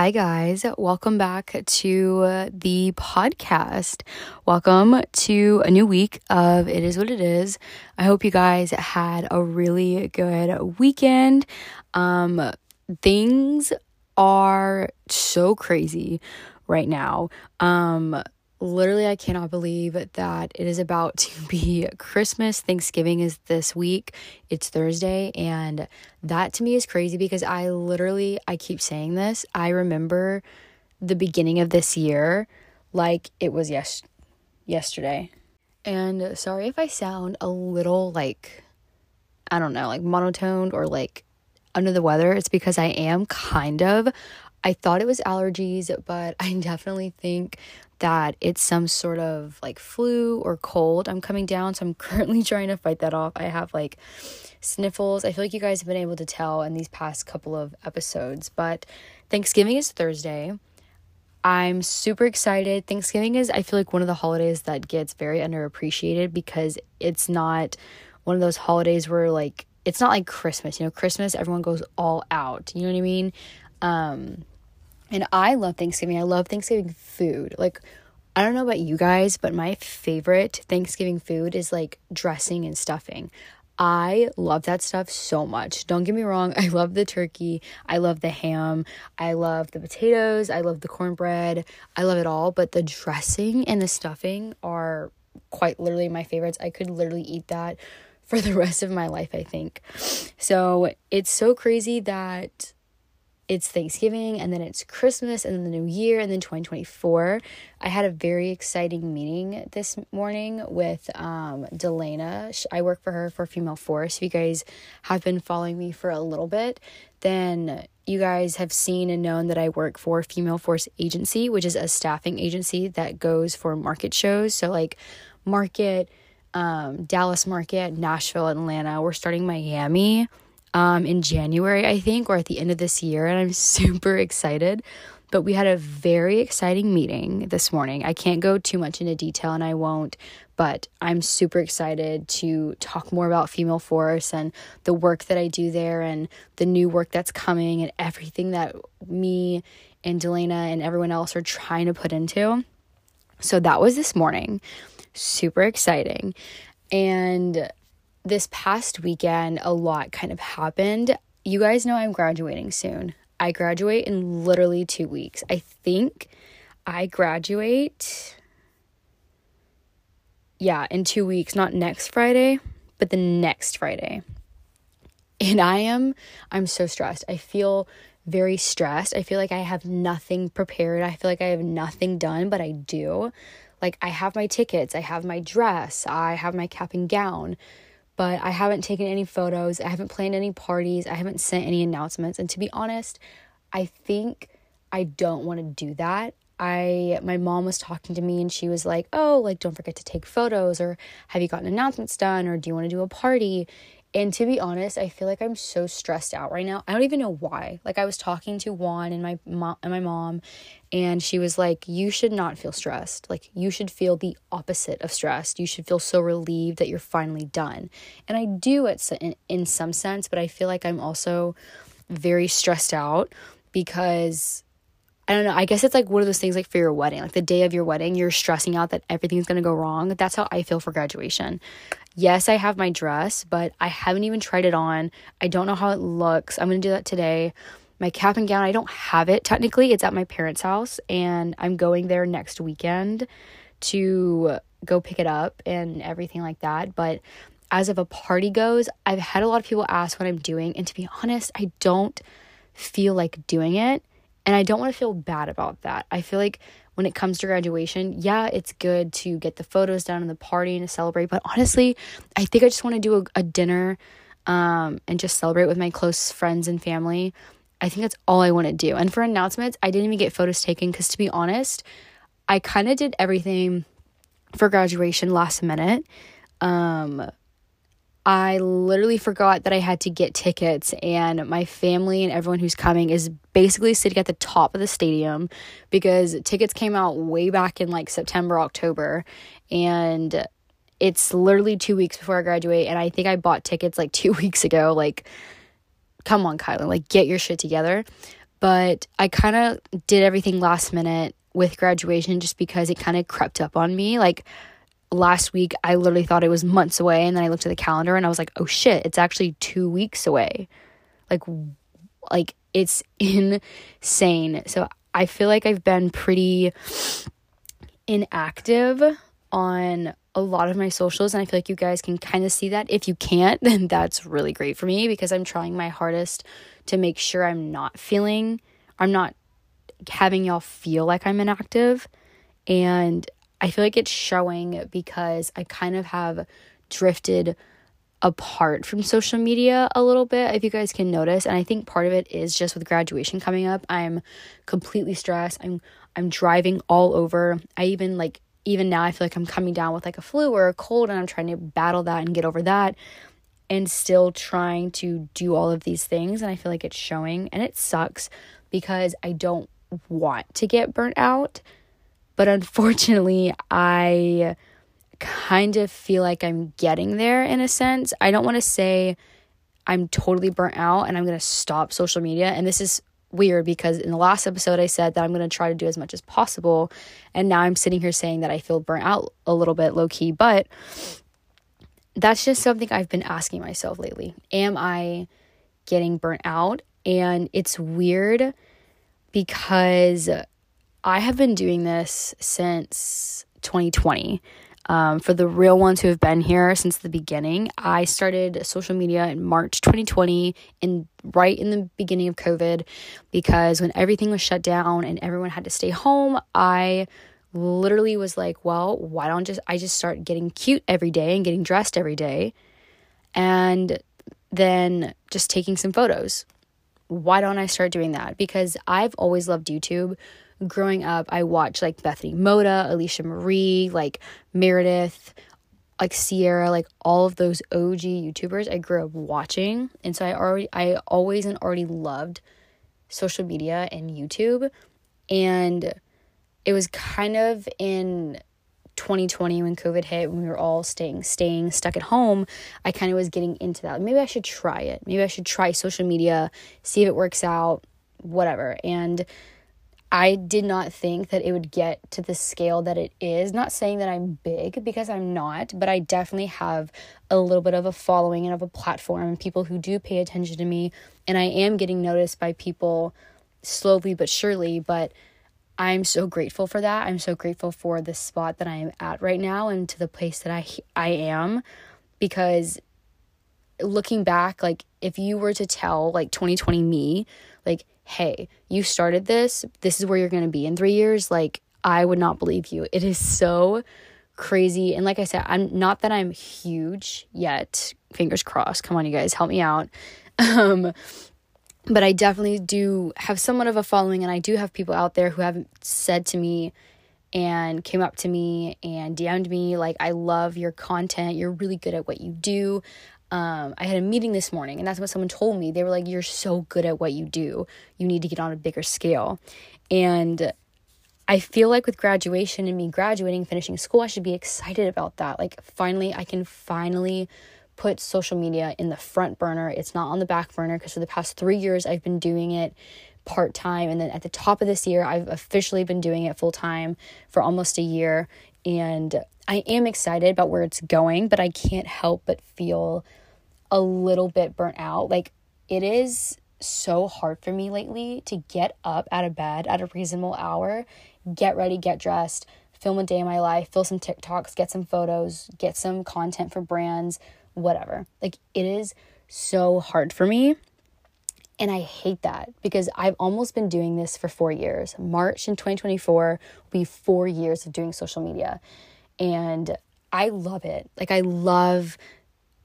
Hi, guys. Welcome back to the podcast. Welcome to a new week of It Is What It Is. I hope you guys had a really good weekend. Um, things are so crazy right now. Um, literally, I cannot believe that it is about to be Christmas. Thanksgiving is this week. It's Thursday. And that to me is crazy because I literally, I keep saying this. I remember the beginning of this year like it was yes yesterday. And sorry if I sound a little like I don't know, like monotoned or like under the weather. It's because I am kind of. I thought it was allergies, but I definitely think that it's some sort of like flu or cold. I'm coming down, so I'm currently trying to fight that off. I have like sniffles. I feel like you guys have been able to tell in these past couple of episodes, but Thanksgiving is Thursday. I'm super excited. Thanksgiving is, I feel like, one of the holidays that gets very underappreciated because it's not one of those holidays where, like, it's not like Christmas. You know, Christmas, everyone goes all out. You know what I mean? Um, and I love Thanksgiving. I love Thanksgiving food. Like, I don't know about you guys, but my favorite Thanksgiving food is like dressing and stuffing. I love that stuff so much. Don't get me wrong, I love the turkey, I love the ham, I love the potatoes, I love the cornbread, I love it all, but the dressing and the stuffing are quite literally my favorites. I could literally eat that for the rest of my life, I think. So it's so crazy that it's Thanksgiving and then it's Christmas and then the new year and then 2024. I had a very exciting meeting this morning with um, Delana. I work for her for Female Force. If you guys have been following me for a little bit, then you guys have seen and known that I work for Female Force Agency, which is a staffing agency that goes for market shows. So, like, market, um, Dallas market, Nashville, Atlanta. We're starting Miami um, in January, I think, or at the end of this year, and I'm super excited. But we had a very exciting meeting this morning. I can't go too much into detail, and I won't, but I'm super excited to talk more about Female Force and the work that I do there and the new work that's coming and everything that me and Delana and everyone else are trying to put into. So that was this morning. Super exciting. And this past weekend, a lot kind of happened. You guys know I'm graduating soon. I graduate in literally two weeks. I think I graduate, yeah, in two weeks, not next Friday, but the next Friday. And I am, I'm so stressed. I feel very stressed. I feel like I have nothing prepared. I feel like I have nothing done, but I do. Like, I have my tickets, I have my dress, I have my cap and gown but I haven't taken any photos. I haven't planned any parties. I haven't sent any announcements. And to be honest, I think I don't want to do that. I my mom was talking to me and she was like, "Oh, like don't forget to take photos or have you gotten announcements done or do you want to do a party?" And to be honest, I feel like I'm so stressed out right now. I don't even know why. Like I was talking to Juan and my mom and my mom and she was like, "You should not feel stressed. Like you should feel the opposite of stressed. You should feel so relieved that you're finally done." And I do it in, in some sense, but I feel like I'm also very stressed out because I don't know. I guess it's like one of those things like for your wedding, like the day of your wedding, you're stressing out that everything's going to go wrong. That's how I feel for graduation. Yes, I have my dress, but I haven't even tried it on. I don't know how it looks. I'm going to do that today. My cap and gown, I don't have it technically. It's at my parents' house, and I'm going there next weekend to go pick it up and everything like that. But as of a party goes, I've had a lot of people ask what I'm doing, and to be honest, I don't feel like doing it. And I don't want to feel bad about that. I feel like when it comes to graduation, yeah, it's good to get the photos done and the party and to celebrate. But honestly, I think I just want to do a, a dinner um, and just celebrate with my close friends and family. I think that's all I want to do. And for announcements, I didn't even get photos taken because to be honest, I kind of did everything for graduation last minute. Um, I literally forgot that I had to get tickets, and my family and everyone who's coming is basically sitting at the top of the stadium because tickets came out way back in like September, October, and it's literally two weeks before I graduate. And I think I bought tickets like two weeks ago. Like, come on, Kyla, like, get your shit together. but I kind of did everything last minute with graduation just because it kind of crept up on me. Like last week, I literally thought it was months away, and then I looked at the calendar and I was like, oh shit, it's actually two weeks away. Like, like it's insane. So I feel like I've been pretty inactive on a lot of my socials and I feel like you guys can kind of see that. If you can't, then that's really great for me because I'm trying my hardest to make sure I'm not feeling I'm not having y'all feel like I'm inactive and I feel like it's showing because I kind of have drifted apart from social media a little bit if you guys can notice. And I think part of it is just with graduation coming up I'm completely stressed. I'm I'm driving all over. I even like even now I feel like I'm coming down with like a flu or a cold and I'm trying to battle that and get over that and still trying to do all of these things. And I feel like it's showing and it sucks because I don't want to get burnt out but unfortunately I kind of feel like I'm getting there in a sense. I don't want to say I'm totally burnt out and I'm going to stop social media. And this is weird because in the last episode I said that I'm going to try to do as much as possible. And now I'm sitting here saying that I feel burnt out a little bit low key. But that's just something I've been asking myself lately. Am I getting burnt out? And it's weird because I have been doing this since 2020. Um, for the real ones who have been here since the beginning, I started social media in March 2020, in right in the beginning of COVID, because when everything was shut down and everyone had to stay home, I literally was like, well, why don't just I just start getting cute every day and getting dressed every day, and then just taking some photos. Why don't I start doing that? Because I've always loved YouTube growing up, I watched like Bethany Mota, Alisha Marie, like Meredith, like Sierra, like all of those OG YouTubers I grew up watching. And so I already, I always and already loved social media and YouTube. And it was kind of in 2020 when COVID hit, when we were all staying, staying stuck at home, I kind of was getting into that. Maybe I should try it. Maybe I should try social media, see if it works out, whatever. And I did not think that it would get to the scale that it is. Not saying that I'm big because I'm not, but I definitely have a little bit of a following and of a platform and people who do pay attention to me. And I am getting noticed by people slowly but surely. But I'm so grateful for that. I'm so grateful for the spot that I am at right now and to the place that I I am because looking back like if you were to tell like 2020 me like hey, you started this, this is where you're going to be in three years, like, I would not believe you. It is so crazy. And like I said, I'm not that I'm huge yet. Fingers crossed. Come on, you guys, help me out. Um, but I definitely do have somewhat of a following, and I do have people out there who have said to me and came up to me and DM'd me, like, I love your content. You're really good at what you do um, I had a meeting this morning, and that's what someone told me. They were like, You're so good at what you do. You need to get on a bigger scale. And I feel like with graduation and me graduating, finishing school, I should be excited about that. Like, finally, I can finally put social media in the front burner. It's not on the back burner because for the past three years, I've been doing it part time. And then at the top of this year, I've officially been doing it full time for almost a year. And I am excited about where it's going, but I can't help but feel a little bit burnt out. Like it is so hard for me lately to get up out of bed at a reasonable hour, get ready, get dressed, film a day in my life, fill some TikToks, get some photos, get some content for brands, whatever. Like it is so hard for me. And I hate that because I've almost been doing this for four years. March in 2024 will be four years of doing social media. And I love it. Like, I love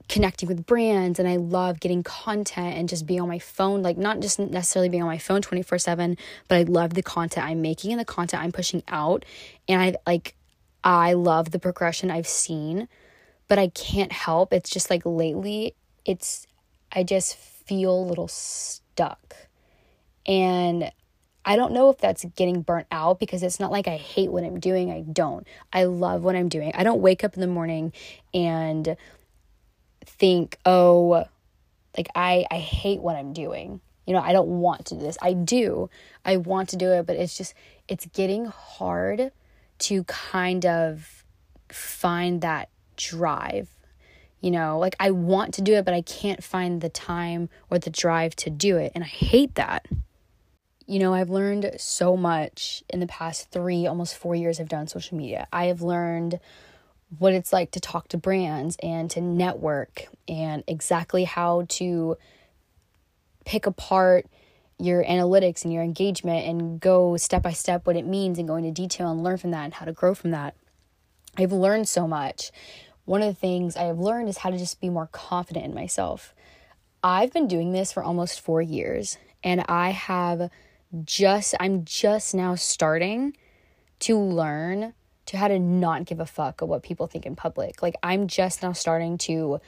connecting with brands and I love getting content and just being on my phone, like not just necessarily being on my phone 24 7, but I love the content I'm making and the content I'm pushing out. And I like, I love the progression I've seen, but I can't help. It's just like lately, it's, I just feel a little stuck. And I don't know if that's getting burnt out because it's not like I hate what I'm doing. I don't. I love what I'm doing. I don't wake up in the morning and think, oh, like I, I hate what I'm doing. You know, I don't want to do this. I do. I want to do it, but it's just, it's getting hard to kind of find that drive. You know, like I want to do it, but I can't find the time or the drive to do it. And I hate that. You know, I've learned so much in the past three, almost four years I've done social media. I have learned what it's like to talk to brands and to network and exactly how to pick apart your analytics and your engagement and go step by step what it means and go into detail and learn from that and how to grow from that. I've learned so much. One of the things I have learned is how to just be more confident in myself. I've been doing this for almost four years and I have just, I'm just now starting to learn to how to not give a fuck of what people think in public. Like, I'm just now starting to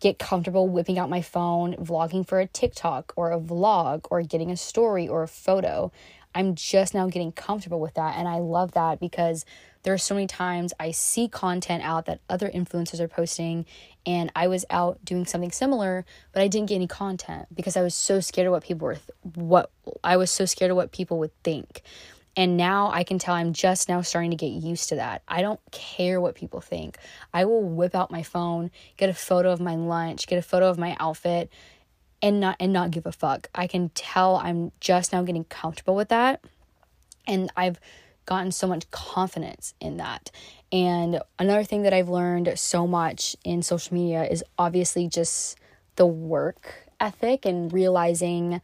get comfortable whipping out my phone, vlogging for a TikTok or a vlog or getting a story or a photo. I'm just now getting comfortable with that. And I love that because there are so many times I see content out that other influencers are posting, and I was out doing something similar, but I didn't get any content because I was so scared of what people were, th- what I was so scared of what people would think. And now I can tell I'm just now starting to get used to that. I don't care what people think. I will whip out my phone, get a photo of my lunch, get a photo of my outfit and not and not give a fuck. I can tell I'm just now getting comfortable with that. And I've gotten so much confidence in that. And another thing that I've learned so much in social media is obviously just the work ethic and realizing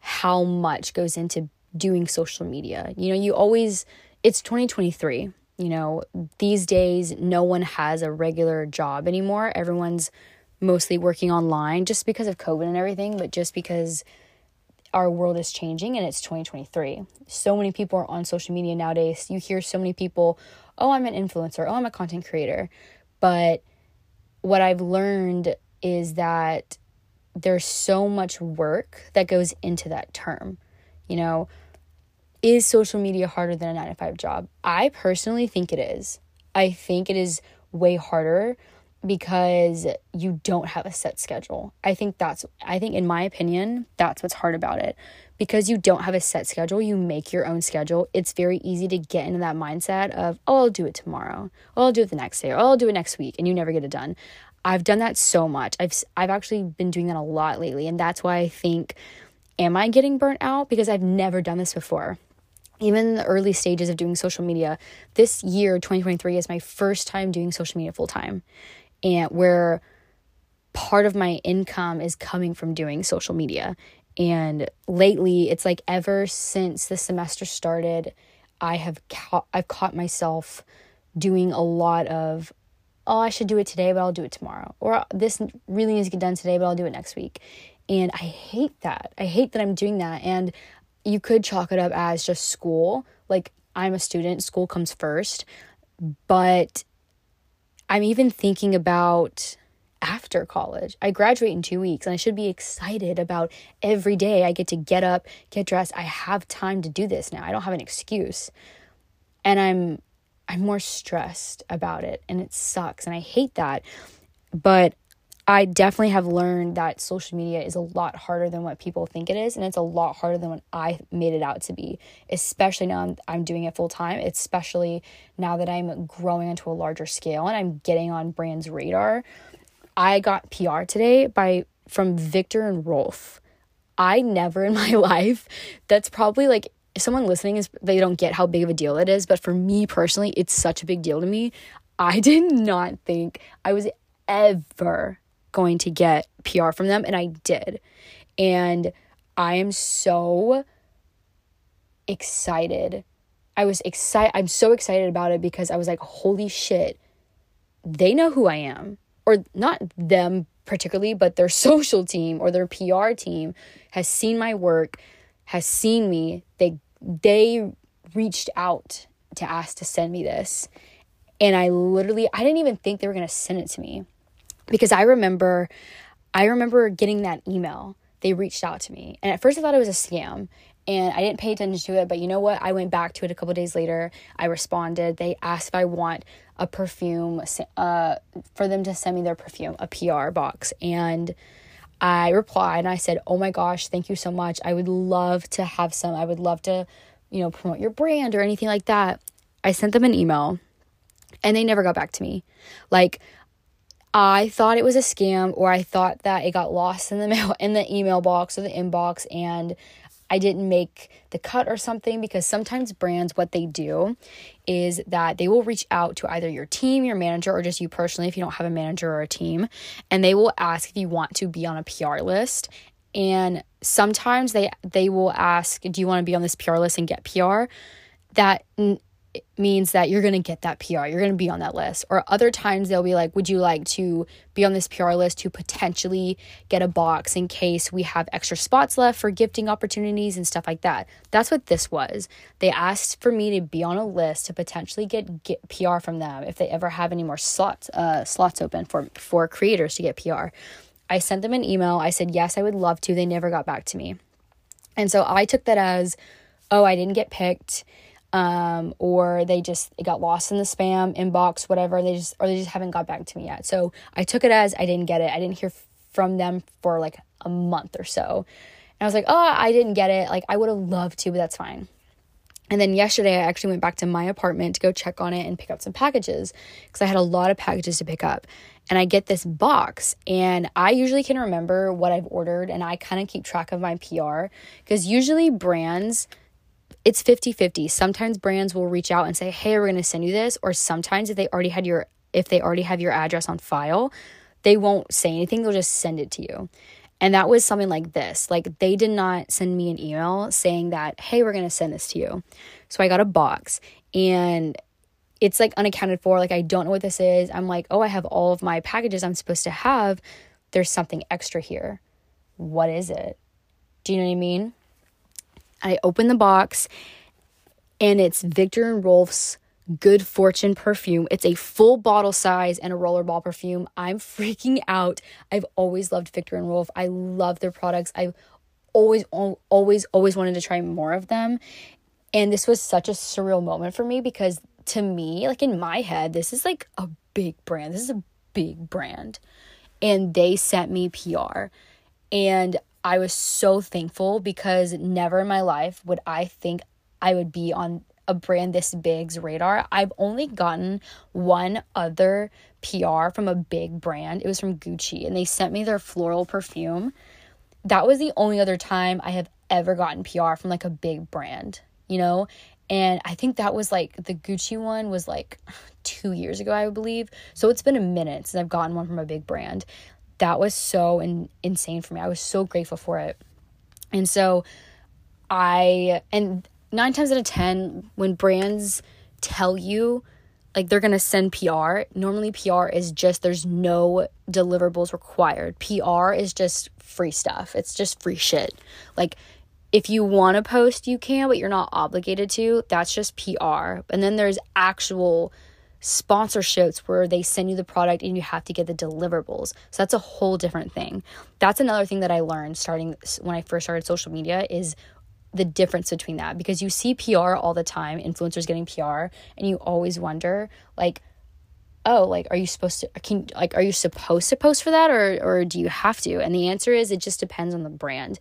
how much goes into doing social media. You know, you always, it's 2023. You know, these days, no one has a regular job anymore. Everyone's mostly working online just because of COVID and everything, but just because our world is changing and it's 2023. So many people are on social media nowadays. You hear so many people, oh, I'm an influencer, oh, I'm a content creator. But what I've learned is that there's so much work that goes into that term. You know, is social media harder than a nine to five job? I personally think it is. I think it is way harder because you don't have a set schedule. I think that's, I think, in my opinion, that's what's hard about it. Because you don't have a set schedule, you make your own schedule. It's very easy to get into that mindset of, oh, I'll do it tomorrow, oh, I'll do it the next day, or oh, I'll do it next week, and you never get it done. I've done that so much. I've I've actually been doing that a lot lately, and that's why I think, am I getting burnt out? Because I've never done this before even in the early stages of doing social media, this year, 2023, is my first time doing social media full time. And where part of my income is coming from doing social media. And lately, it's like ever since the semester started, I have ca- I've caught myself doing a lot of oh, I should do it today, but I'll do it tomorrow. Or this really needs to get done today, but I'll do it next week. And I hate that. I hate that I'm doing that. And you could chalk it up as just school. Like, I'm a student, school comes first. But I'm even thinking about after college. I graduate in two weeks and I should be excited about every day I get to get up, get dressed. I have time to do this now. I don't have an excuse. And I'm I'm more stressed about it and it sucks and I hate that. But I definitely have learned that social media is a lot harder than what people think it is, and it's a lot harder than what I made it out to be, especially now I'm, I'm doing it full time, especially now that I'm growing into a larger scale and I'm getting on brands' radar. I got PR today by from Viktor and Rolf. I never in my life, that's probably like someone listening is they don't get how big of a deal it is, but for me personally, it's such a big deal to me. I did not think I was ever going to get PR from them, and I did. And I am so excited. I was excited. I'm so excited about it because I was like, holy shit, they know who I am. Or not them particularly, but their social team or their PR team has seen my work, has seen me. They they reached out to ask to send me this. And I literally I didn't even think they were going to send it to me because I remember I remember getting that email. They reached out to me. And at first I thought it was a scam and I didn't pay attention to it, but you know what? I went back to it a couple days later. I responded. They asked if I want a perfume uh for them to send me their perfume, a PR box. And I replied and I said, Oh my gosh, thank you so much. I would love to have some. I would love to, you know, promote your brand or anything like that. I sent them an email and they never got back to me. Like, I thought it was a scam or I thought that it got lost in the mail in the email box or the inbox and I didn't make the cut or something because sometimes brands what they do is that they will reach out to either your team, your manager or just you personally if you don't have a manager or a team and they will ask if you want to be on a PR list. And sometimes they they will ask do you want to be on this PR list and get PR that means that you're going to get that PR. You're going to be on that list. Or other times they'll be like, Would you like to be on this PR list to potentially get a box in case we have extra spots left for gifting opportunities and stuff like that? That's what this was. They asked for me to be on a list to potentially get, get PR from them if they ever have any more slots, uh, slots open for, for creators to get PR. I sent them an email. I said, Yes, I would love to. They never got back to me. And so I took that as, Oh, I didn't get picked um, or they just it got lost in the spam inbox, whatever. They just or they just haven't got back to me yet. So I took it as I didn't get it. I didn't hear from them for like a month or so. And I was like, oh, I didn't get it. Like I would have loved to, but that's fine. And then yesterday, I actually went back to my apartment to go check on it and pick up some packages because I had a lot of packages to pick up. And I get this box, and I usually can remember what I've ordered, and I kind of keep track of my PR because usually brands it's 50-50. Sometimes brands will reach out and say, "Hey, we're going to send you this," or sometimes if they already had your if they already have your address on file, they won't say anything, they'll just send it to you. And that was something like this. Like they did not send me an email saying that, "Hey, we're going to send this to you." So I got a box and it's like unaccounted for. Like I don't know what this is. I'm like, "Oh, I have all of my packages I'm supposed to have. There's something extra here. What is it?" Do you know what I mean? I open the box and it's Viktor and Rolf's Good Fortune perfume. It's a full bottle size and a rollerball perfume. I'm freaking out. I've always loved Viktor and Rolf. I love their products. I've always always always wanted to try more of them. And this was such a surreal moment for me because to me, like in my head, this is like a big brand. This is a big brand. And they sent me PR. And I was so thankful because never in my life would I think I would be on a brand this big's radar. I've only gotten one other PR from a big brand. It was from Gucci and they sent me their floral perfume. That was the only other time I have ever gotten PR from like a big brand, you know? And I think that was like the Gucci one was like 2 years ago, I believe. So it's been a minute since I've gotten one from a big brand that was so in, insane for me. I was so grateful for it. And so I, and nine times out of 10, when brands tell you like they're going to send PR, normally PR is just, there's no deliverables required. PR is just free stuff, it's just free shit. Like, if you want to post, you can, but you're not obligated to. That's just PR. And then there's actual sponsorships where they send you the product and you have to get the deliverables. So that's a whole different thing. That's another thing that I learned starting when I first started social media is the difference between that because you see PR all the time, influencers getting PR, and you always wonder like oh like are you supposed to can like are you supposed to post for that or or do you have to and the answer is it just depends on the brand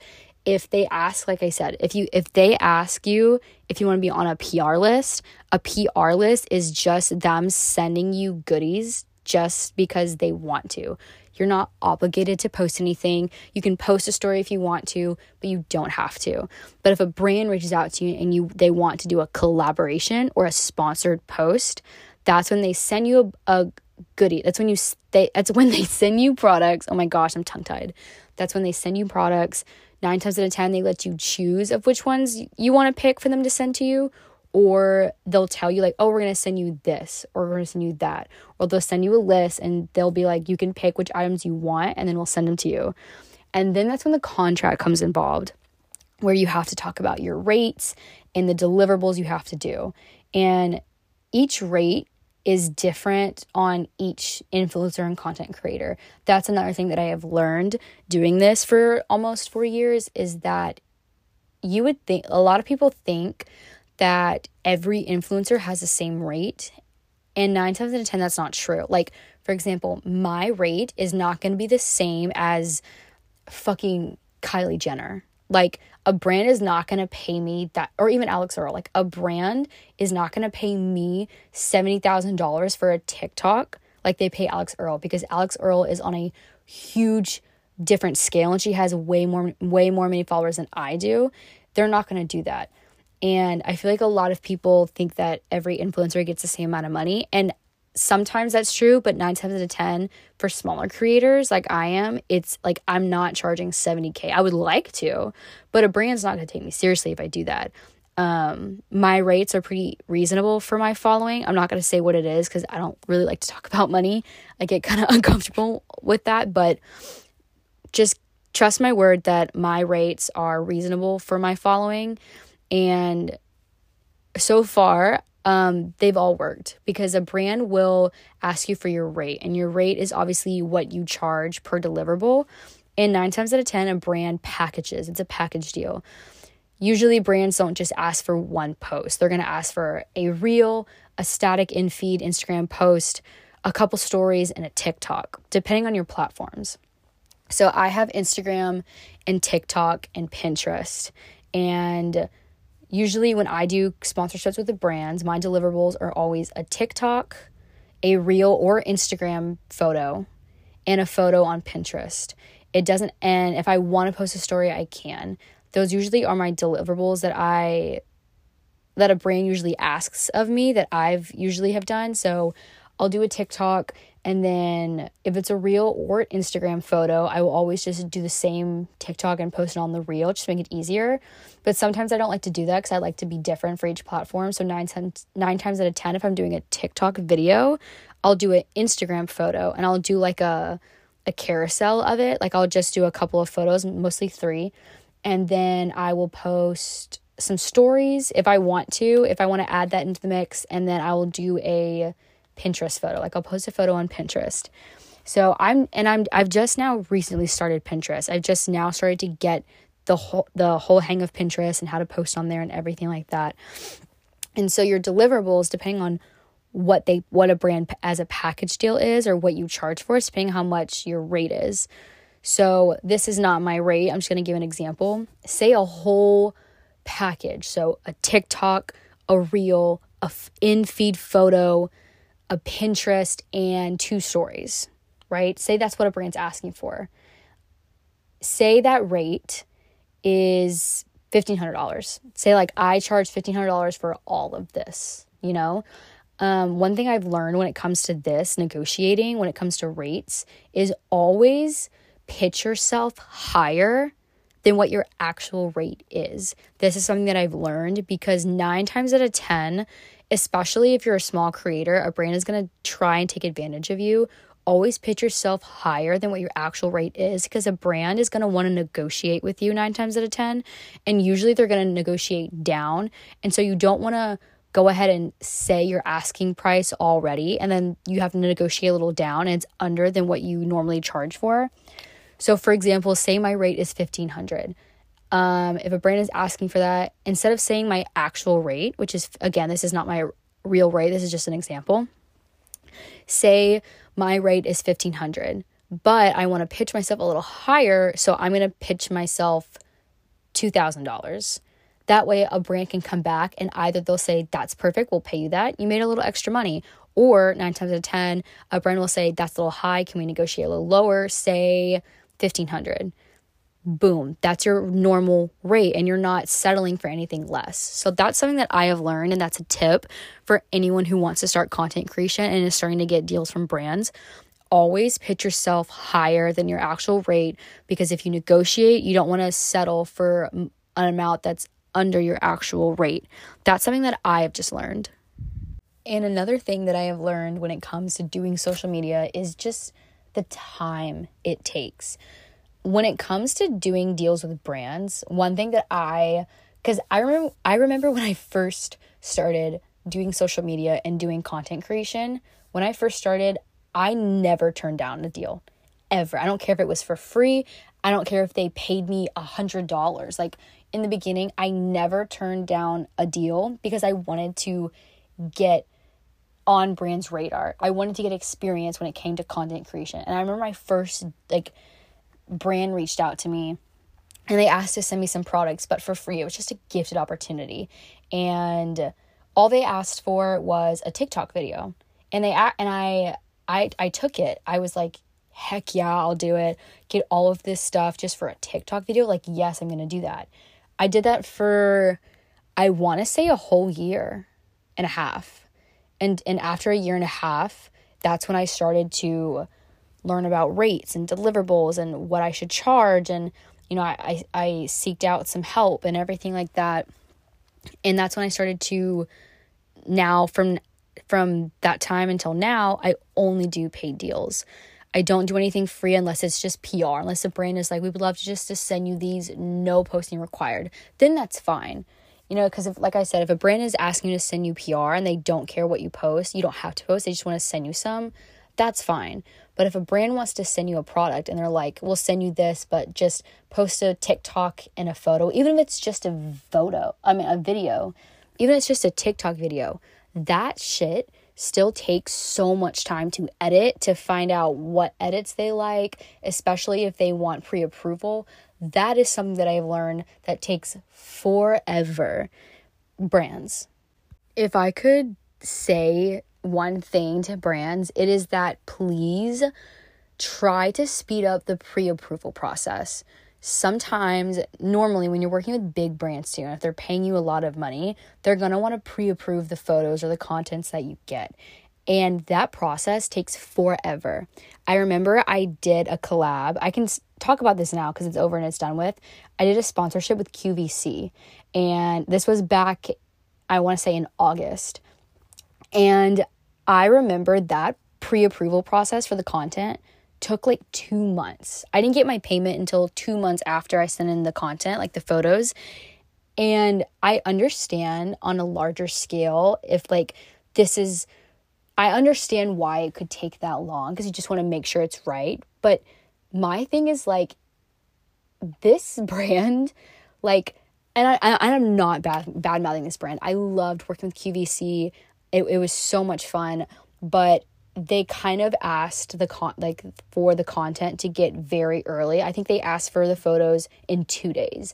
if they ask like i said if you if they ask you if you want to be on a pr list a pr list is just them sending you goodies just because they want to you're not obligated to post anything. You can post a story if you want to, but you don't have to. But if a brand reaches out to you and you they want to do a collaboration or a sponsored post, that's when they send you a, a goodie. That's when you they that's when they send you products. Oh my gosh, I'm tongue tied. That's when they send you products nine times out of 10, they let you choose of which ones you want to pick for them to send to you. Or they'll tell you, like, oh, we're going to send you this, or we're going to send you that. Or they'll send you a list and they'll be like, you can pick which items you want, and then we'll send them to you. And then that's when the contract comes involved, where you have to talk about your rates and the deliverables you have to do. And each rate is different on each influencer and content creator. That's another thing that I have learned doing this for almost 4 years is that you would think a lot of people think that every influencer has the same rate and 9 times out of 10 that's not true. Like for example, my rate is not going to be the same as fucking Kylie Jenner. Like a brand is not going to pay me that or even Alix Earle. Like a brand is not going to pay me $70,000 for a TikTok like they pay Alix Earle because Alix Earle is on a huge different scale and she has way more way more many followers than I do. They're not going to do that. And I feel like a lot of people think that every influencer gets the same amount of money. And sometimes that's true, but nine times out of 10 for smaller creators like I am, it's like I'm not charging 70K. I would like to, but a brand's not going to take me seriously if I do that. Um, my rates are pretty reasonable for my following. I'm not going to say what it is because I don't really like to talk about money. I get kind of uncomfortable with that, but just trust my word that my rates are reasonable for my following. And so far, um, they've all worked because a brand will ask you for your rate, and your rate is obviously what you charge per deliverable. And nine times out of 10, a brand packages, it's a package deal. Usually, brands don't just ask for one post, they're going to ask for a reel, a static in feed Instagram post, a couple stories, and a TikTok, depending on your platforms. So, I have Instagram and TikTok and Pinterest. And Usually, when I do sponsorships with the brands, my deliverables are always a TikTok, a reel or Instagram photo, and a photo on Pinterest. It doesn't, and if I want to post a story, I can. Those usually are my deliverables that I, that a brand usually asks of me that I've usually have done. So I'll do a TikTok and then if it's a reel or Instagram photo, I will always just do the same TikTok and post it on the reel just to make it easier. But sometimes I don't like to do that because I like to be different for each platform. So nine times nine times out of ten, if I'm doing a TikTok video, I'll do an Instagram photo and I'll do like a a carousel of it. Like I'll just do a couple of photos, mostly three, and then I will post some stories if I want to, if I want to add that into the mix, and then I will do a Pinterest photo. Like I'll post a photo on Pinterest. So I'm and I'm I've just now recently started Pinterest. I've just now started to get the whole the whole hang of Pinterest and how to post on there and everything like that. And so your deliverables depending on what they what a brand as a package deal is or what you charge for, depending how much your rate is. So this is not my rate. I'm just going to give an example. Say a whole package. So a TikTok, a reel, a in feed photo, a Pinterest, and two stories, right? Say that's what a brand's asking for. Say that rate is $1,500. Say, like, I charge $1,500 for all of this, you know? Um, one thing I've learned when it comes to this negotiating, when it comes to rates, is always pitch yourself higher than what your actual rate is. This is something that I've learned because nine times out of 10, especially if you're a small creator, a brand is going to try and take advantage of you. Always pitch yourself higher than what your actual rate is because a brand is going to want to negotiate with you nine times out of 10. And usually they're going to negotiate down. And so you don't want to go ahead and say your asking price already. And then you have to negotiate a little down and it's under than what you normally charge for. So, for example, say my rate is 1500 um, if a brand is asking for that, instead of saying my actual rate, which is again, this is not my real rate, this is just an example. Say my rate is 1500, but I want to pitch myself a little higher, so I'm going to pitch myself $2,000. That way, a brand can come back and either they'll say, That's perfect, we'll pay you that. You made a little extra money. Or nine times out of 10, a brand will say, That's a little high. Can we negotiate a little lower? Say 1500 boom, that's your normal rate and you're not settling for anything less. So that's something that I have learned and that's a tip for anyone who wants to start content creation and is starting to get deals from brands. Always pitch yourself higher than your actual rate because if you negotiate, you don't want to settle for an amount that's under your actual rate. That's something that I have just learned. And another thing that I have learned when it comes to doing social media is just the time it takes when it comes to doing deals with brands, one thing that I cuz I remember I remember when I first started doing social media and doing content creation, when I first started, I never turned down a deal ever. I don't care if it was for free. I don't care if they paid me a hundred dollars. Like in the beginning, I never turned down a deal because I wanted to get on brand's radar. I wanted to get experience when it came to content creation. And I remember my first like brand reached out to me and they asked to send me some products, but for free. It was just a gifted opportunity. And all they asked for was a TikTok video. And they and I I I took it. I was like, heck yeah, I'll do it. Get all of this stuff just for a TikTok video. Like, yes, I'm going to do that. I did that for I want to say a whole year and a half. And and after a year and a half, that's when I started to learn about rates and deliverables and what I should charge and you know, I, I, I seeked out some help and everything like that. And that's when I started to now from from that time until now, I only do paid deals. I don't do anything free unless it's just PR, unless the brand is like, we would love to just to send you these, no posting required. Then that's fine. You know, because if, like I said, if a brand is asking you to send you PR and they don't care what you post, you don't have to post, they just want to send you some, that's fine. But if a brand wants to send you a product and they're like, we'll send you this, but just post a TikTok and a photo, even if it's just a photo, I mean, a video, even if it's just a TikTok video, that shit still takes so much time to edit to find out what edits they like, especially if they want pre approval. That is something that I've learned that takes forever. Brands. If I could say one thing to brands, it is that please try to speed up the pre approval process. Sometimes, normally, when you're working with big brands too, and if they're paying you a lot of money, they're gonna wanna pre approve the photos or the contents that you get. And that process takes forever. I remember I did a collab. I can talk about this now because it's over and it's done with. I did a sponsorship with QVC, and this was back, I wanna say, in August. And I remember that pre approval process for the content took like two months. I didn't get my payment until two months after I sent in the content, like the photos. And I understand on a larger scale if like this is, I understand why it could take that long because you just want to make sure it's right. But my thing is like, this brand, like, and I, I I'm not bad bad mouthing this brand. I loved working with QVC. It, it was so much fun, but they kind of asked the con like for the content to get very early. I think they asked for the photos in 2 days.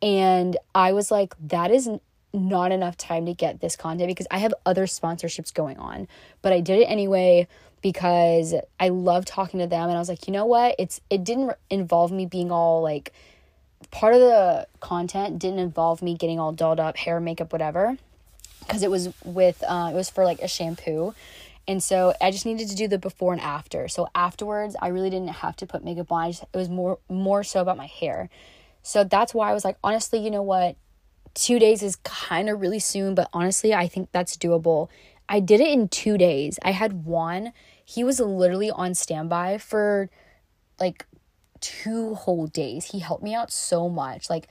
And I was like that is not enough time to get this content because I have other sponsorships going on. But I did it anyway because I love talking to them and I was like, "You know what? It's it didn't involve me being all like part of the content didn't involve me getting all dolled up, hair, makeup, whatever." Because it was with uh, it was for like a shampoo and so I just needed to do the before and after. So afterwards, I really didn't have to put makeup on. Just, it was more more so about my hair. So that's why I was like, honestly, you know what? Two days is kind of really soon, but honestly, I think that's doable. I did it in two days. I had Juan. He was literally on standby for like two whole days. He helped me out so much. Like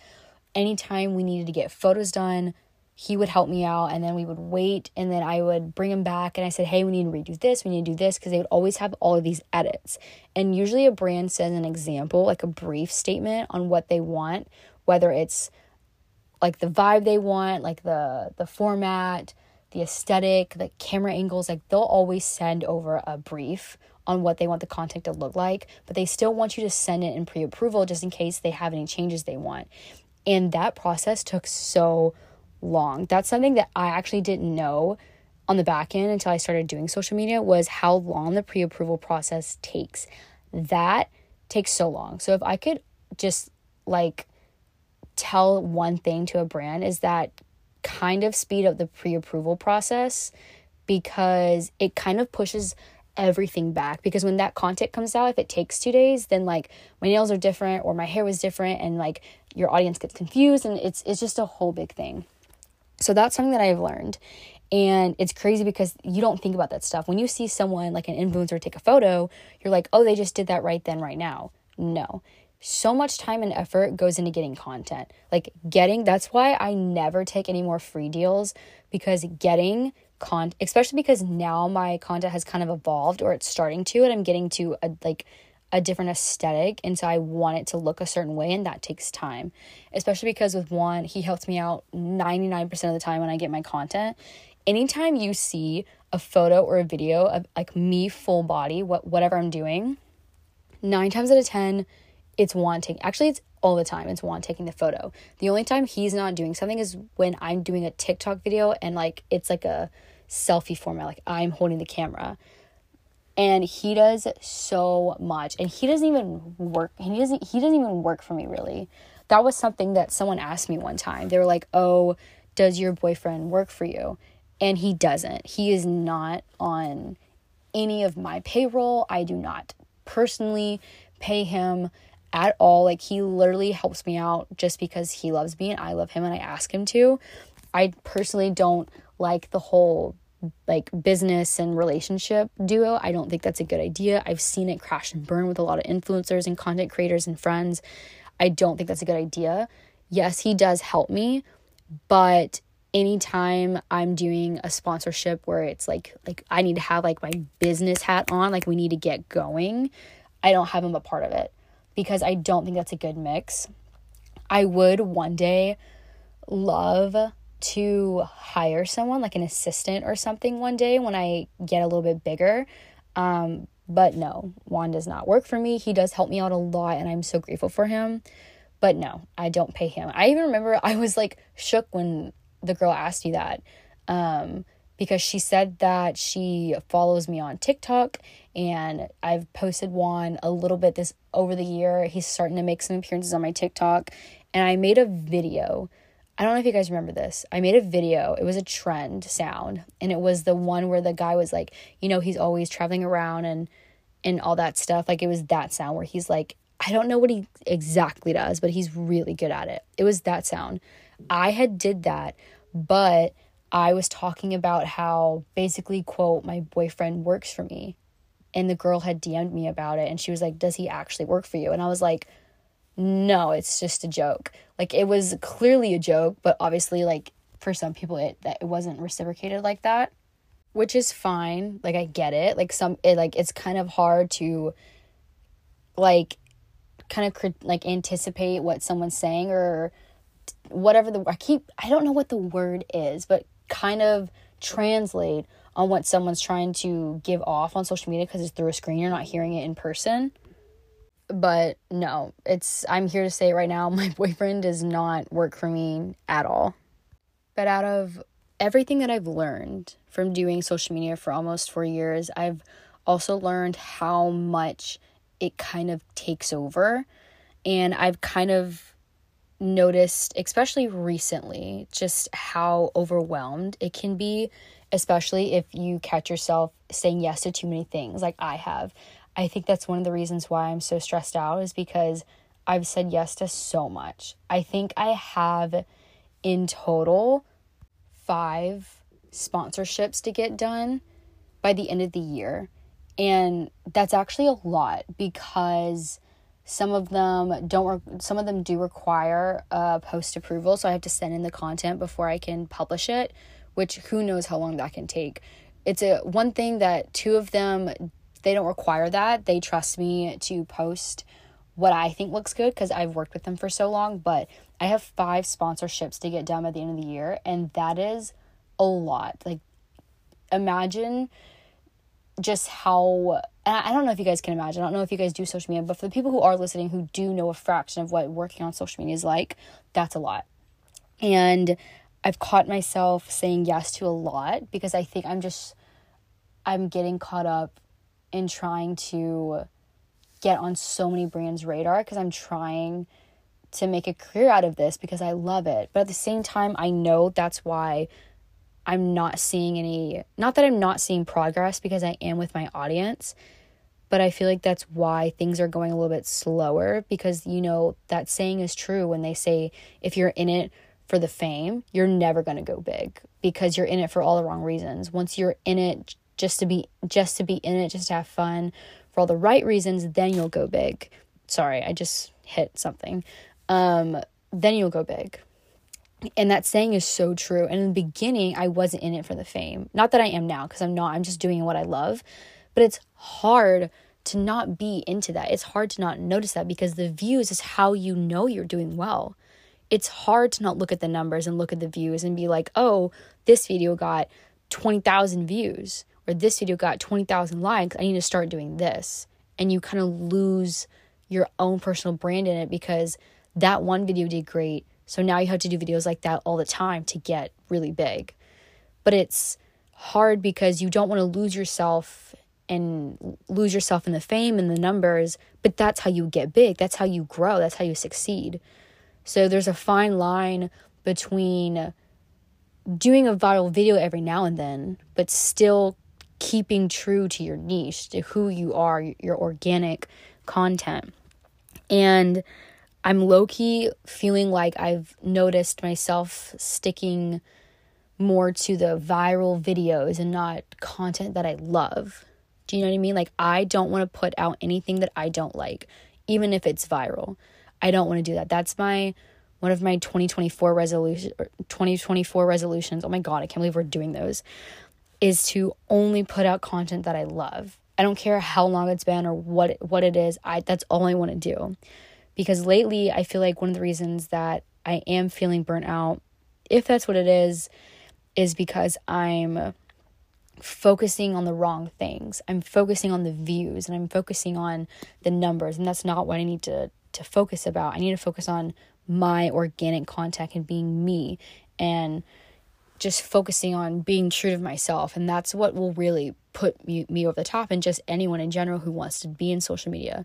anytime we needed to get photos done, he would help me out and then we would wait and then I would bring him back and I said, "Hey, we need to redo this, we need to do this" because they would always have all of these edits. And usually a brand says an example, like a brief statement on what they want, whether it's like the vibe they want, like the the format, the aesthetic, the camera angles, like they'll always send over a brief on what they want the content to look like, but they still want you to send it in pre-approval just in case they have any changes they want. And that process took so long. That's something that I actually didn't know on the back end until I started doing social media was how long the pre-approval process takes. That takes so long. So if I could just like tell one thing to a brand is that kind of speed up the pre-approval process because it kind of pushes everything back because when that content comes out if it takes 2 days then like my nails are different or my hair was different and like your audience gets confused and it's it's just a whole big thing. So that's something that I've learned. And it's crazy because you don't think about that stuff. When you see someone like an influencer take a photo, you're like, oh, they just did that right then, right now. No. So much time and effort goes into getting content. Like getting, that's why I never take any more free deals because getting content, especially because now my content has kind of evolved or it's starting to, and I'm getting to a like a different aesthetic and so I want it to look a certain way and that takes time. Especially because with Juan, he helps me out 99% of the time when I get my content. Anytime you see a photo or a video of like me full body, what whatever I'm doing, 9 times out of 10 it's Juan taking actually it's all the time it's Juan taking the photo. The only time he's not doing something is when I'm doing a TikTok video and like it's like a selfie format, like I'm holding the camera. And he does so much. And he doesn't even work he doesn't he doesn't even work for me really. That was something that someone asked me one time. They were like, Oh, does your boyfriend work for you? And he doesn't. He is not on any of my payroll. I do not personally pay him at all. Like he literally helps me out just because he loves me and I love him and I ask him to. I personally don't like the whole like business and relationship duo. I don't think that's a good idea. I've seen it crash and burn with a lot of influencers and content creators and friends. I don't think that's a good idea. Yes, he does help me, but anytime I'm doing a sponsorship where it's like like I need to have like my business hat on, like we need to get going, I don't have him a part of it because I don't think that's a good mix. I would one day love to hire someone like an assistant or something one day when I get a little bit bigger. Um, but no, Juan does not work for me. He does help me out a lot and I'm so grateful for him. But no, I don't pay him. I even remember I was like shook when the girl asked me that. Um, because she said that she follows me on TikTok and I've posted Juan a little bit this over the year. He's starting to make some appearances on my TikTok and I made a video. I don't know if you guys remember this. I made a video. It was a trend sound and it was the one where the guy was like, you know, he's always traveling around and and all that stuff. Like it was that sound where he's like, I don't know what he exactly does, but he's really good at it. It was that sound. I had did that, but I was talking about how basically, quote, my boyfriend works for me. And the girl had DM'd me about it and she was like, Does he actually work for you? And I was like, No, it's just a joke. Like it was clearly a joke, but obviously, like for some people, it that it wasn't reciprocated like that, which is fine. Like I get it. Like some, it like it's kind of hard to, like, kind of like anticipate what someone's saying or whatever the I keep I don't know what the word is, but kind of translate on what someone's trying to give off on social media because it's through a screen you're not hearing it in person but no it's i'm here to say right now my boyfriend does not work for me at all but out of everything that i've learned from doing social media for almost 4 years i've also learned how much it kind of takes over and i've kind of noticed, especially recently, just how overwhelmed it can be, especially if you catch yourself saying yes to too many things, like I have. I think that's one of the reasons why I'm so stressed out, is because I've said yes to so much. I think I have in total five sponsorships to get done by the end of the year. And that's actually a lot because some of them don't re- some of them do require uh, post approval so i have to send in the content before i can publish it which who knows how long that can take it's a one thing that two of them they don't require that they trust me to post what i think looks good because i've worked with them for so long but i have five sponsorships to get done at the end of the year and that is a lot like imagine just how I don't know if you guys can imagine. I don't know if you guys do social media, but for the people who are listening who do know a fraction of what working on social media is like, that's a lot. And I've caught myself saying yes to a lot because I think I'm just I'm getting caught up in trying to get on so many brands' radar because I'm trying to make a career out of this because I love it. But at the same time, I know that's why I'm not seeing any, not that I'm not seeing progress because I am with my audience, but I feel like that's why things are going a little bit slower because, you know, that saying is true when they say if you're in it for the fame, you're never going to go big because you're in it for all the wrong reasons. Once you're in it just to be just to be in it, just to have fun, for all the right reasons, then you'll go big. Sorry, I just hit something. Um, then you'll go big. And that saying is so true. And in the beginning, I wasn't in it for the fame. Not that I am now, because I'm not. I'm just doing what I love. But it's hard to not be into that. It's hard to not notice that because the views is how you know you're doing well. It's hard to not look at the numbers and look at the views and be like, oh, this video got 20,000 views or this video got 20,000 likes. I need to start doing this. And you kind of lose your own personal brand in it because that one video did great. So now you have to do videos like that all the time to get really big. But it's hard because you don't want to lose yourself and lose yourself in the fame and the numbers, but that's how you get big. That's how you grow. That's how you succeed. So there's a fine line between doing a viral video every now and then, but still keeping true to your niche, to who you are, your organic content. And I'm low key feeling like I've noticed myself sticking more to the viral videos and not content that I love. Do you know what I mean? Like, I don't want to put out anything that I don't like, even if it's viral. I don't want to do that. That's my one of my 2024 resolution 2024 resolutions. Oh my god, I can't believe we're doing those. Is to only put out content that I love. I don't care how long it's been or what what it is. I that's all I want to do. Because lately I feel like one of the reasons that I am feeling burnt out, if that's what it is, is because I'm focusing on the wrong things. I'm focusing on the views and I'm focusing on the numbers and that's not what I need to to focus about. I need to focus on my organic content and being me and just focusing on being true to myself and that's what will really put me, me over the top and just anyone in general who wants to be in social media.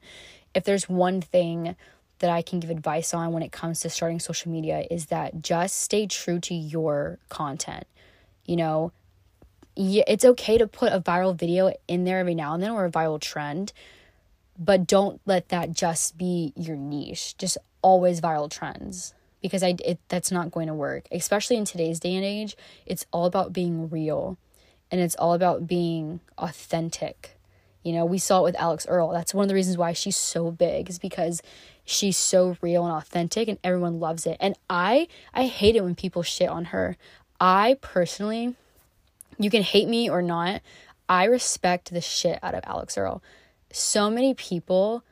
If there's one thing that I can give advice on when it comes to starting social media is that just stay true to your content. You know, it's okay to put a viral video in there every now and then or a viral trend, but don't let that just be your niche. Just always viral trends because I it that's not going to work. Especially in today's day and age, it's all about being real and it's all about being authentic. You know, we saw it with Alix Earle. That's one of the reasons why she's so big is because she's so real and authentic and everyone loves it. And I I hate it when people shit on her. I personally you can hate me or not. I respect the shit out of Alix Earle. So many people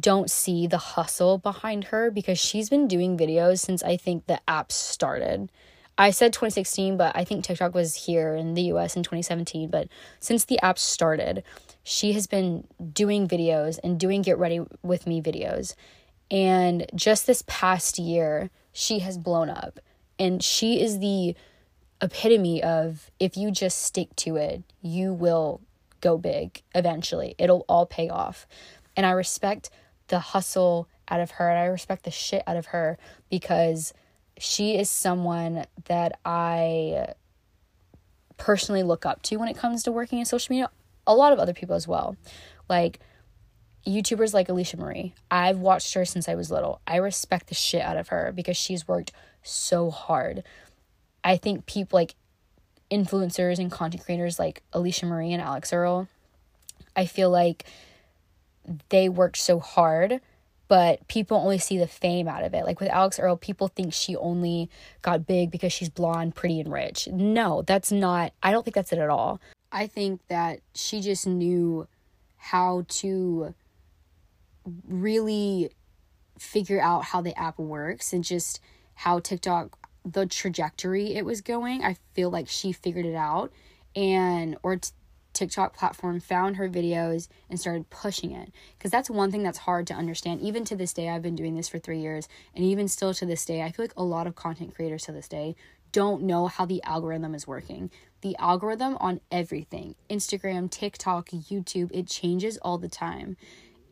don't see the hustle behind her because she's been doing videos since I think the app started. I said 2016, but I think TikTok was here in the US in 2017. But since the app started, she has been doing videos and doing Get Ready with Me videos. And just this past year, she has blown up. And she is the epitome of if you just stick to it, you will go big eventually. It'll all pay off. And I respect the hustle out of her and I respect the shit out of her because she is someone that I personally look up to when it comes to working in social media. A lot of other people as well. Like YouTubers like Alisha Marie. I've watched her since I was little. I respect the shit out of her because she's worked so hard. I think people like influencers and content creators like Alisha Marie and Alix Earle, I feel like they worked so hard, but people only see the fame out of it. Like with Alix Earle, people think she only got big because she's blonde, pretty, and rich. No, that's not, I don't think that's it at all. I think that she just knew how to really figure out how the app works and just how TikTok the trajectory it was going. I feel like she figured it out and or t- TikTok platform found her videos and started pushing it. Because that's one thing that's hard to understand. Even to this day, I've been doing this for three years, and even still to this day, I feel like a lot of content creators to this day don't know how the algorithm is working. The algorithm on everything Instagram, TikTok, YouTube it changes all the time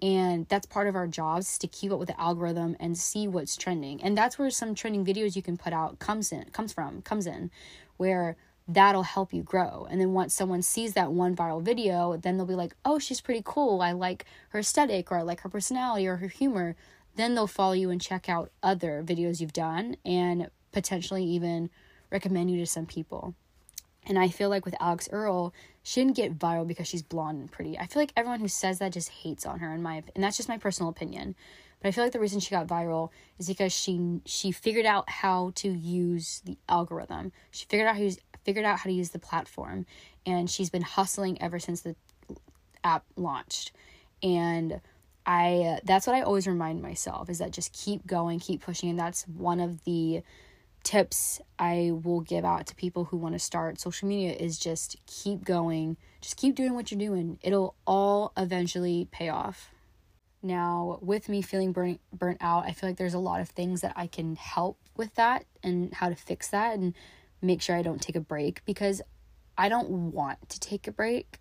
and that's part of our jobs to keep up with the algorithm and see what's trending and that's where some trending videos you can put out comes in comes from comes in where that'll help you grow and then once someone sees that one viral video then they'll be like oh she's pretty cool i like her aesthetic or i like her personality or her humor then they'll follow you and check out other videos you've done and potentially even recommend you to some people and I feel like with Alix Earle, she didn't get viral because she's blonde and pretty. I feel like everyone who says that just hates on her in my and that's just my personal opinion. But I feel like the reason she got viral is because she she figured out how to use the algorithm. She figured out how to use, figured out how to use the platform and she's been hustling ever since the app launched. And I uh, that's what I always remind myself is that just keep going, keep pushing and that's one of the tips I will give out to people who want to start social media is just keep going, just keep doing what you're doing. It'll all eventually pay off. Now, with me feeling burnt burnt out, I feel like there's a lot of things that I can help with that and how to fix that and make sure I don't take a break because I don't want to take a break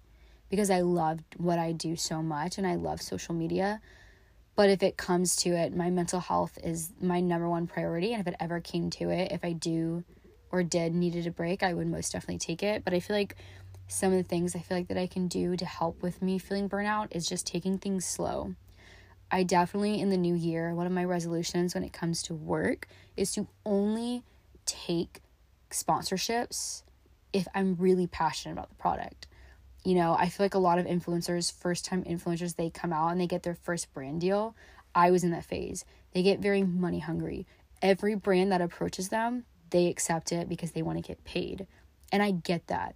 because I loved what I do so much and I love social media. But if it comes to it, my mental health is my number one priority. And if it ever came to it, if I do or did needed a break, I would most definitely take it. But I feel like some of the things I feel like that I can do to help with me feeling burnout is just taking things slow. I definitely in the new year, one of my resolutions when it comes to work is to only take sponsorships if I'm really passionate about the product. You know, I feel like a lot of influencers, first time influencers, they come out and they get their first brand deal. I was in that phase. They get very money hungry. Every brand that approaches them, they accept it because they want to get paid. And I get that.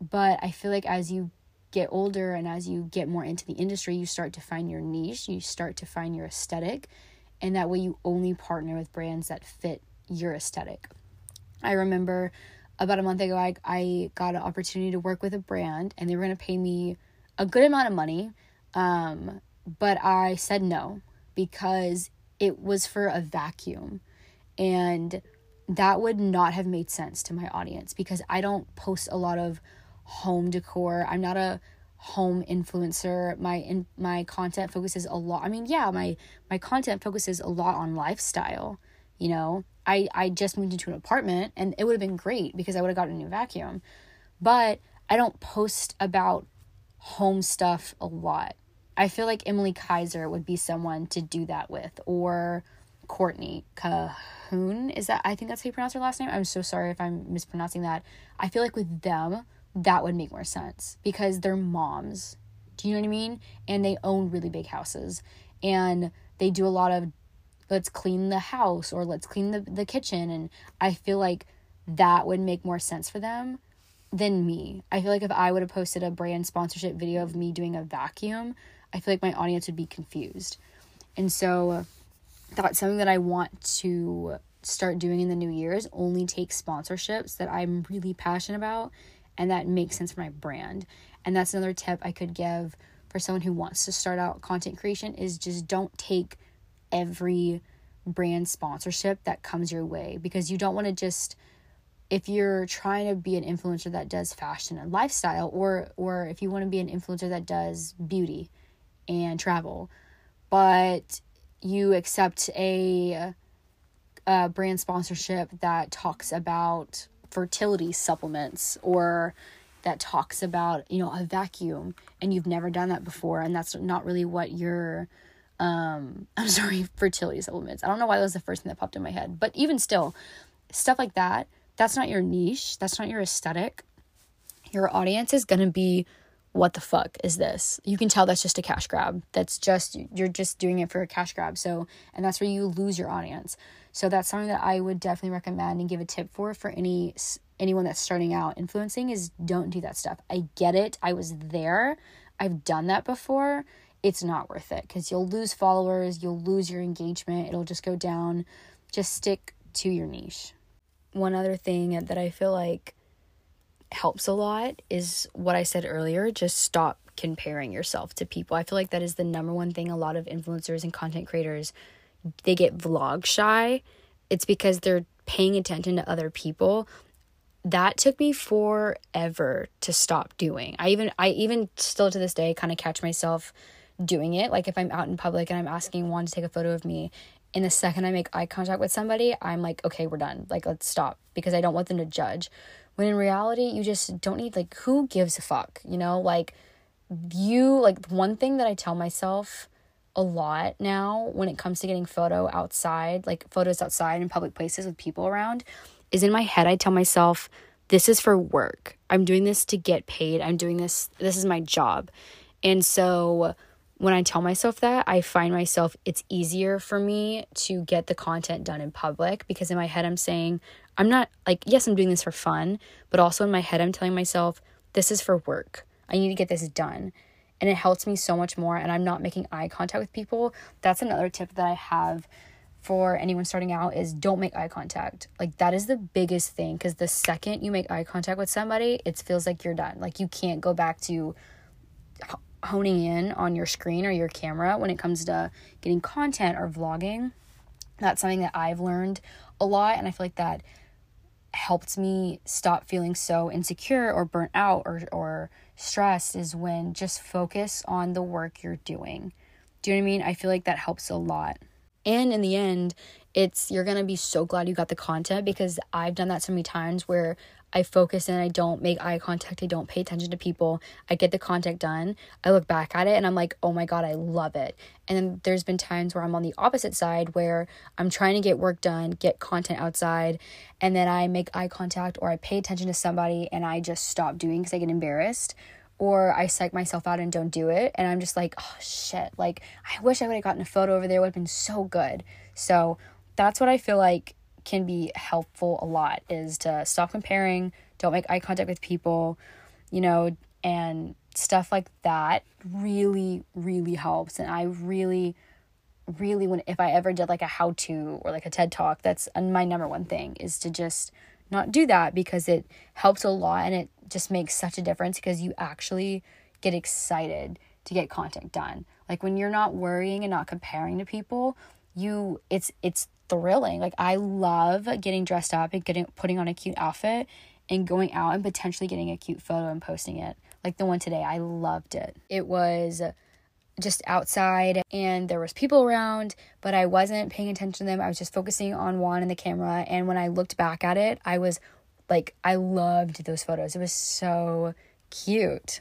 But I feel like as you get older and as you get more into the industry, you start to find your niche, you start to find your aesthetic, and that way you only partner with brands that fit your aesthetic. I remember about a month ago, I, I got an opportunity to work with a brand and they were going to pay me a good amount of money. Um, but I said no because it was for a vacuum. And that would not have made sense to my audience because I don't post a lot of home decor. I'm not a home influencer. My in, my content focuses a lot. I mean, yeah, my my content focuses a lot on lifestyle, you know. I I just moved into an apartment and it would have been great because I would have gotten a new vacuum. But I don't post about home stuff a lot. I feel like Emily Kaiser would be someone to do that with or Courtney Cahoon. Is that I think that's how you pronounce her last name? I'm so sorry if I'm mispronouncing that. I feel like with them that would make more sense because they're moms. Do you know what I mean? And they own really big houses and they do a lot of let's clean the house or let's clean the, the kitchen. And I feel like that would make more sense for them than me. I feel like if I would have posted a brand sponsorship video of me doing a vacuum, I feel like my audience would be confused. And so that's something that I want to start doing in the new year is only take sponsorships that I'm really passionate about and that makes sense for my brand. And that's another tip I could give for someone who wants to start out content creation is just don't take every brand sponsorship that comes your way because you don't want to just if you're trying to be an influencer that does fashion and lifestyle or or if you want to be an influencer that does beauty and travel but you accept a, a brand sponsorship that talks about fertility supplements or that talks about, you know, a vacuum and you've never done that before and that's not really what your um I'm sorry, fertility supplements. I don't know why that was the first thing that popped in my head, but even still, stuff like that, that's not your niche, that's not your aesthetic. Your audience is going to be what the fuck is this? You can tell that's just a cash grab. That's just you're just doing it for a cash grab. So, and that's where you lose your audience. So that's something that I would definitely recommend and give a tip for for any anyone that's starting out influencing is don't do that stuff. I get it. I was there. I've done that before. It's not worth it cuz you'll lose followers, you'll lose your engagement. It'll just go down. Just stick to your niche. One other thing that I feel like helps a lot is what I said earlier, just stop comparing yourself to people. I feel like that is the number one thing a lot of influencers and content creators they get vlog shy, it's because they're paying attention to other people. That took me forever to stop doing. I even I even still to this day kind of catch myself doing it. Like if I'm out in public and I'm asking Juan to take a photo of me, in the second I make eye contact with somebody, I'm like, okay, we're done. Like let's stop because I don't want them to judge. When in reality, you just don't need like who gives a fuck, you know? Like you like one thing that I tell myself a lot now when it comes to getting photo outside, like photos outside in public places with people around, is in my head I tell myself this is for work. I'm doing this to get paid. I'm doing this this is my job. And so when I tell myself that, I find myself it's easier for me to get the content done in public because in my head I'm saying I'm not like yes, I'm doing this for fun, but also in my head I'm telling myself this is for work. I need to get this done and it helps me so much more and I'm not making eye contact with people. That's another tip that I have for anyone starting out is don't make eye contact. Like that is the biggest thing cuz the second you make eye contact with somebody, it feels like you're done. Like you can't go back to honing in on your screen or your camera when it comes to getting content or vlogging. That's something that I've learned a lot, and I feel like that helped me stop feeling so insecure or burnt out or, or stressed is when just focus on the work you're doing. Do you know what I mean? I feel like that helps a lot. And in the end, it's you're gonna be so glad you got the content because I've done that so many times where I focus and I don't make eye contact, I don't pay attention to people. I get the contact done. I look back at it and I'm like, "Oh my god, I love it." And then there's been times where I'm on the opposite side where I'm trying to get work done, get content outside, and then I make eye contact or I pay attention to somebody and I just stop doing cuz I get embarrassed or I psych myself out and don't do it and I'm just like, "Oh shit, like I wish I would have gotten a photo over there. It would have been so good." So, that's what I feel like can be helpful a lot is to stop comparing, don't make eye contact with people, you know, and stuff like that really really helps and I really really when if I ever did like a how to or like a TED talk, that's my number one thing is to just not do that because it helps a lot and it just makes such a difference because you actually get excited to get content done. Like when you're not worrying and not comparing to people, you it's it's thrilling. Like I love getting dressed up and getting putting on a cute outfit and going out and potentially getting a cute photo and posting it. Like the one today, I loved it. It was just outside and there was people around, but I wasn't paying attention to them. I was just focusing on Juan and the camera and when I looked back at it, I was like I loved those photos. It was so cute.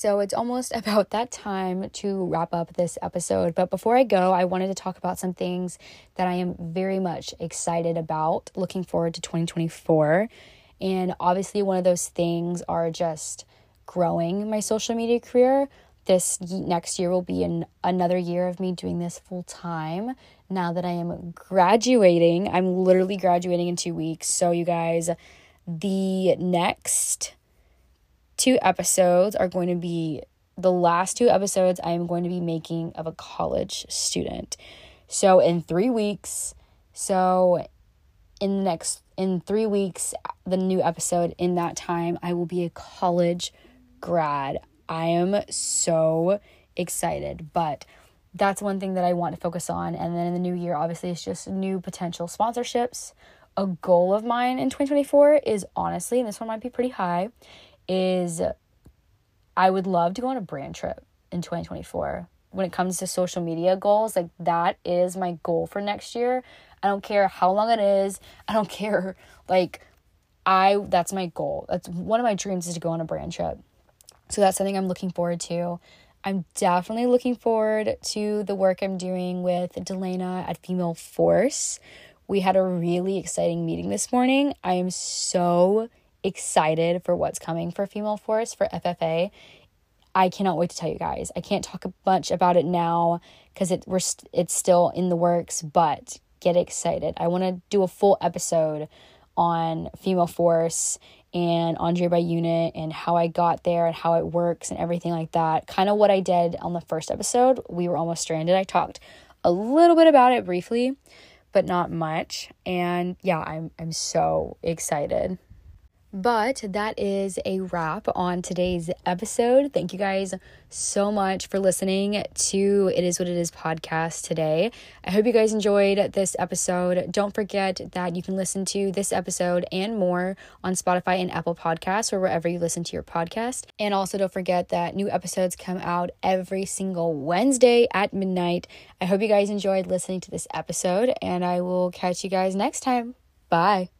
So it's almost about that time to wrap up this episode. But before I go, I wanted to talk about some things that I am very much excited about, looking forward to 2024. And obviously, one of those things are just growing my social media career. This next year will be an, another year of me doing this full time. Now that I am graduating, I'm literally graduating in two weeks. So, you guys, the next two episodes are going to be the last two episodes I am going to be making of a college student. So in 3 weeks, so in the next in 3 weeks the new episode in that time I will be a college grad. I am so excited, but that's one thing that I want to focus on and then in the new year obviously it's just new potential sponsorships. A goal of mine in 2024 is honestly, and this one might be pretty high, is I would love to go on a brand trip in 2024. When it comes to social media goals, like that is my goal for next year. I don't care how long it is. I don't care like I that's my goal. That's one of my dreams is to go on a brand trip. So that's something I'm looking forward to. I'm definitely looking forward to the work I'm doing with Delana at Female Force. We had a really exciting meeting this morning. I am so excited for what's coming for Female Force for FFA. I cannot wait to tell you guys. I can't talk much about it now because it we're st- it's still in the works, but get excited. I want to do a full episode on Female Force and Andre by Unit and how I got there and how it works and everything like that. Kind of what I did on the first episode. We were almost stranded. I talked a little bit about it briefly, but not much. And yeah, I'm I'm so excited. But that is a wrap on today's episode. Thank you guys so much for listening to It Is What It Is podcast today. I hope you guys enjoyed this episode. Don't forget that you can listen to this episode and more on Spotify and Apple Podcasts or wherever you listen to your podcast. And also don't forget that new episodes come out every single Wednesday at midnight. I hope you guys enjoyed listening to this episode, and I will catch you guys next time. Bye.